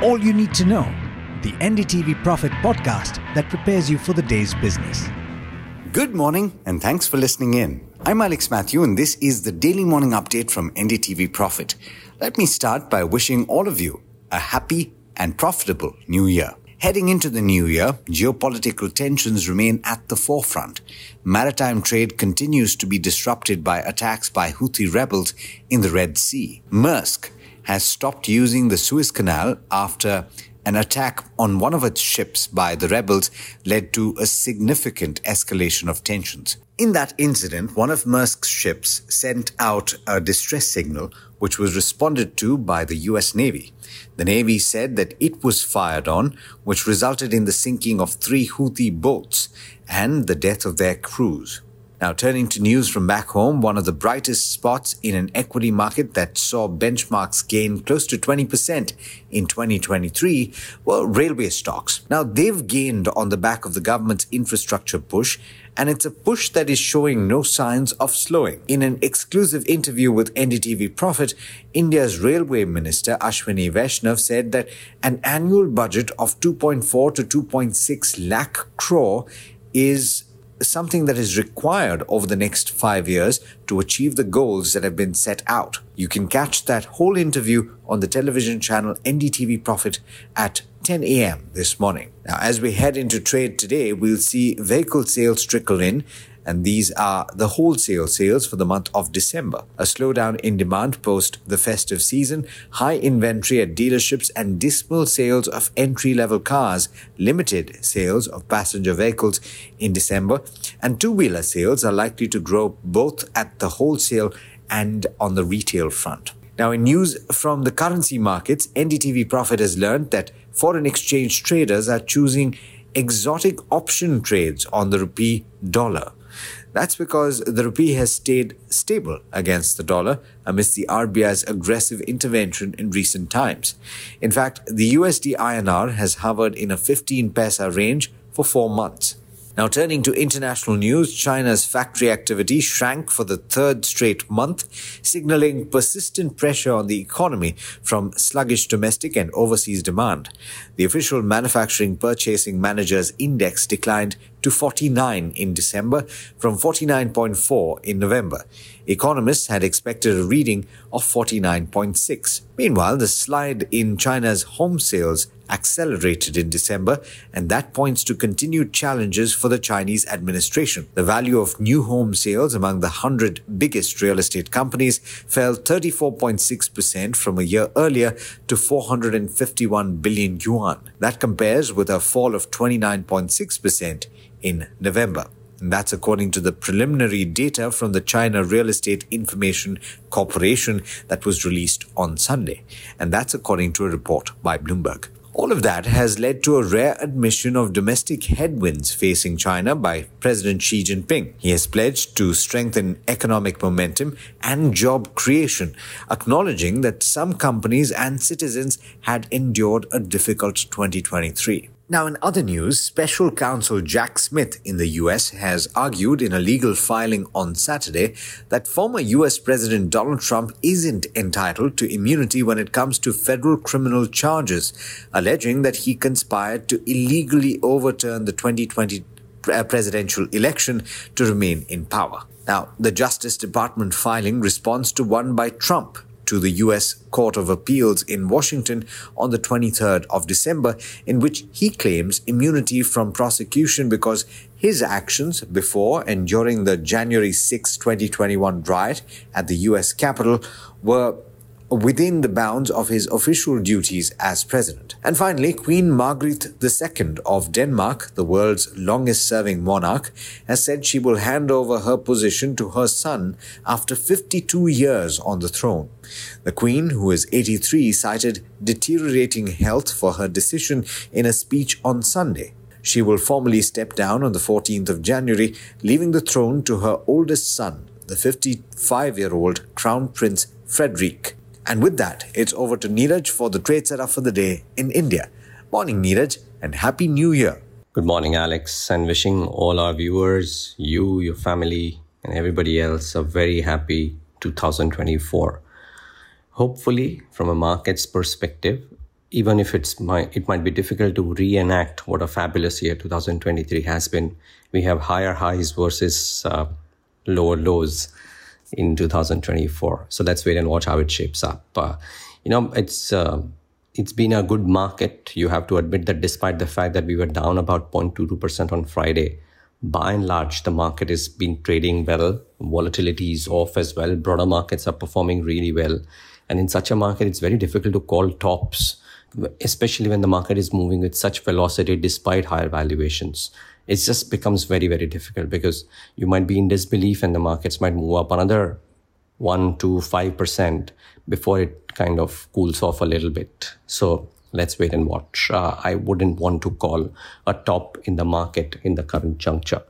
All you need to know the NDTV Profit podcast that prepares you for the day's business. Good morning, and thanks for listening in. I'm Alex Mathew, and this is the daily morning update from NDTV Profit. Let me start by wishing all of you a happy and profitable new year. Heading into the new year, geopolitical tensions remain at the forefront. Maritime trade continues to be disrupted by attacks by Houthi rebels in the Red Sea. Maersk has stopped using the Suez Canal after an attack on one of its ships by the rebels led to a significant escalation of tensions. In that incident, one of Maersk's ships sent out a distress signal, which was responded to by the US Navy. The Navy said that it was fired on, which resulted in the sinking of three Houthi boats and the death of their crews. Now, turning to news from back home, one of the brightest spots in an equity market that saw benchmarks gain close to 20% in 2023 were railway stocks. Now, they've gained on the back of the government's infrastructure push, and it's a push that is showing no signs of slowing. In an exclusive interview with NDTV Profit, India's railway minister Ashwini Vaishnaw said that an annual budget of 2.4 to 2.6 lakh crore is something that is required over the next five years to achieve the goals that have been set out. You can catch that whole interview on the television channel NDTV Profit at 10 a.m. this morning. Now, as we head into trade today, we'll see vehicle sales trickle in and these are the wholesale sales for the month of December. A slowdown in demand post the festive season, high inventory at dealerships, and dismal sales of entry level cars, limited sales of passenger vehicles in December, and two wheeler sales are likely to grow both at the wholesale and on the retail front. Now, in news from the currency markets, NDTV Profit has learned that foreign exchange traders are choosing exotic option trades on the rupee dollar. That's because the rupee has stayed stable against the dollar amidst the RBI's aggressive intervention in recent times. In fact, the USD INR has hovered in a 15 paisa range for four months. Now, turning to international news, China's factory activity shrank for the third straight month, signaling persistent pressure on the economy from sluggish domestic and overseas demand. The official manufacturing purchasing managers index declined to 49 in December from 49.4 in November. Economists had expected a reading of 49.6. Meanwhile, the slide in China's home sales accelerated in December, and that points to continued challenges for the Chinese administration. The value of new home sales among the 100 biggest real estate companies fell 34.6% from a year earlier to 451 billion yuan. That compares with a fall of 29.6% in November. And that's according to the preliminary data from the China Real Estate Information Corporation that was released on Sunday. And that's according to a report by Bloomberg. All of that has led to a rare admission of domestic headwinds facing China by President Xi Jinping. He has pledged to strengthen economic momentum and job creation, acknowledging that some companies and citizens had endured a difficult 2023. Now, in other news, special counsel Jack Smith in the US has argued in a legal filing on Saturday that former US President Donald Trump isn't entitled to immunity when it comes to federal criminal charges, alleging that he conspired to illegally overturn the 2020 uh, presidential election to remain in power. Now, the Justice Department filing responds to one by Trump to the U.S. Court of Appeals in Washington on the 23rd of December, in which he claims immunity from prosecution because his actions before and during the January 6, 2021 riot at the U.S. Capitol were within the bounds of his official duties as president. And finally, Queen Margrethe II of Denmark, the world's longest serving monarch, has said she will hand over her position to her son after 52 years on the throne. The Queen, who is 83, cited deteriorating health for her decision in a speech on Sunday. She will formally step down on the 14th of January, leaving the throne to her oldest son, the 55 year old Crown Prince Frederik. And with that, it's over to Niraj for the trade setup for the day in India. Morning, Niraj, and Happy New Year. Good morning, Alex, and wishing all our viewers, you, your family, and everybody else a very happy 2024. Hopefully, from a market's perspective, even if it's my, it might be difficult to reenact what a fabulous year 2023 has been. We have higher highs versus uh, lower lows in 2024. So let's wait and watch how it shapes up. Uh, you know, it's uh, it's been a good market. You have to admit that despite the fact that we were down about 0.22% on Friday, by and large, the market has been trading well. Volatility is off as well. Broader markets are performing really well. And in such a market, it's very difficult to call tops, especially when the market is moving with such velocity despite higher valuations. It just becomes very, very difficult because you might be in disbelief and the markets might move up another one to five percent before it kind of cools off a little bit. So let's wait and watch. Uh, I wouldn't want to call a top in the market in the current juncture.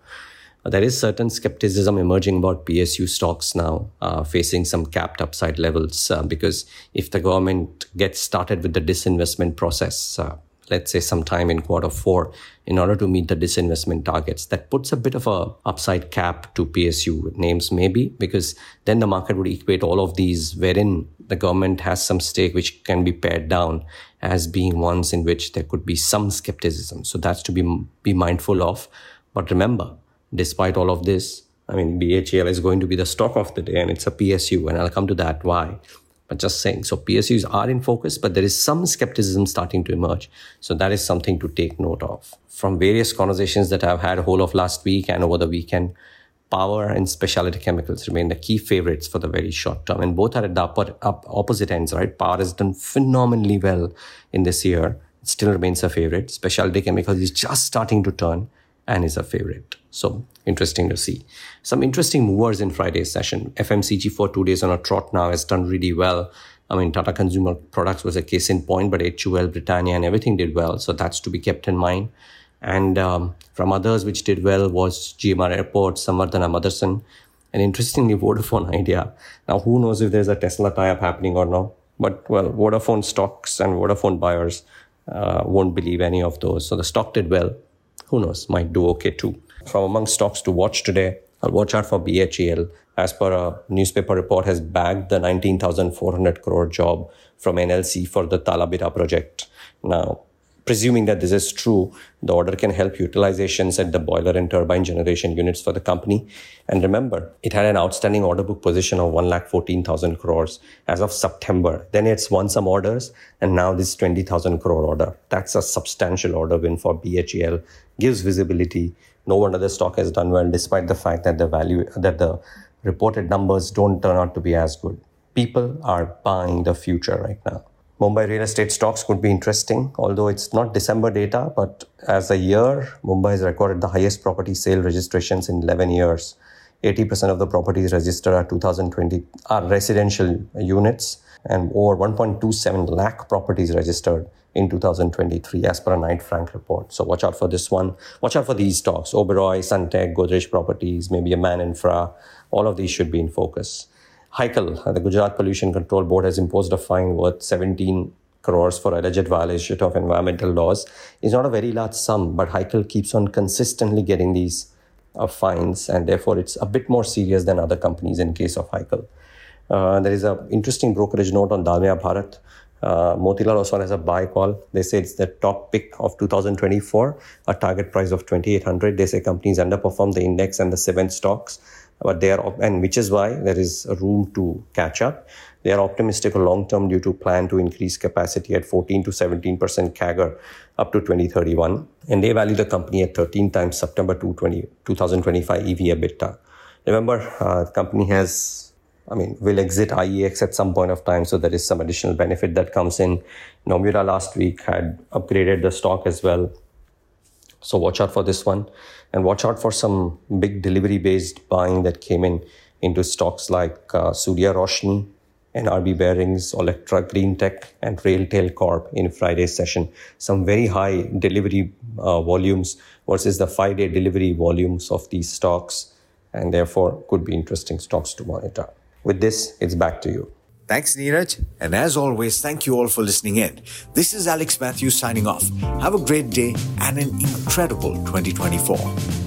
There is certain skepticism emerging about PSU stocks now, uh, facing some capped upside levels, uh, because if the government gets started with the disinvestment process, uh, let's say sometime in quarter four in order to meet the disinvestment targets. That puts a bit of a upside cap to psu names maybe because then the market would equate all of these wherein the government has some stake which can be pared down as being ones in which there could be some skepticism. So that's to be be mindful of. But remember despite all of this i mean BHEL is going to be the stock of the day and it's a psu and i'll come to that why but just saying. So PSUs are in focus, but there is some skepticism starting to emerge. So that is something to take note of. From various conversations that I've had a whole of last week and over the weekend, power and specialty chemicals remain the key favorites for the very short term. And both are at the upper, up, opposite ends, right? Power has done phenomenally well in this year. It still remains a favorite. Specialty chemicals is just starting to turn and is a favorite. So interesting to see. Some interesting movers in Friday's session. FMCG for two days on a trot now has done really well. I mean, Tata Consumer Products was a case in point, but HUL, Britannia, and everything did well. So that's to be kept in mind. And um, from others which did well was GMR Airport, Samvardhana Motherson, and interestingly, Vodafone Idea. Now, who knows if there's a Tesla tie-up happening or not? But well, Vodafone stocks and Vodafone buyers uh, won't believe any of those. So the stock did well. Who knows? Might do okay too from among stocks to watch today, I'll watch out for BHEL. As per a newspaper report, has bagged the 19,400 crore job from NLC for the Talabira project. Now, presuming that this is true, the order can help utilizations at the boiler and turbine generation units for the company. And remember, it had an outstanding order book position of 1,14,000 crores as of September. Then it's won some orders, and now this 20,000 crore order. That's a substantial order win for BHEL, gives visibility no wonder the stock has done well despite the fact that the value that the reported numbers don't turn out to be as good people are buying the future right now mumbai real estate stocks could be interesting although it's not december data but as a year mumbai has recorded the highest property sale registrations in 11 years 80% of the properties registered are 2020 are residential units and over 1.27 lakh properties registered in 2023 as per a Knight Frank report. So watch out for this one. Watch out for these stocks. Oberoi, Sunteck, Godrej Properties, maybe a Man Infra. All of these should be in focus. Hikal, uh, the Gujarat Pollution Control Board has imposed a fine worth 17 crores for alleged violation of environmental laws. It's not a very large sum, but Hikal keeps on consistently getting these uh, fines, and therefore it's a bit more serious than other companies in case of Hikal. Uh, there is an interesting brokerage note on Dalmia Bharat. Uh, Motilal Oswal has a buy call. They say it's the top pick of 2024, a target price of 2800. They say companies underperform the index and the seven stocks, but they are, and which is why there is room to catch up. They are optimistic long term due to plan to increase capacity at 14 to 17% CAGR up to 2031. And they value the company at 13 times September 2025 EV EBITDA. Remember, uh, the company has I mean, will exit IEX at some point of time. So there is some additional benefit that comes in. Nomura last week had upgraded the stock as well. So watch out for this one and watch out for some big delivery based buying that came in into stocks like uh, Surya Roshni, NRB Bearings, Olectra Greentech, and Railtel Corp in Friday's session. Some very high delivery uh, volumes versus the five day delivery volumes of these stocks, and therefore could be interesting stocks to monitor. With this, it's back to you. Thanks, Niraj. And as always, thank you all for listening in. This is Alex Mathews signing off. Have a great day and an incredible 2024.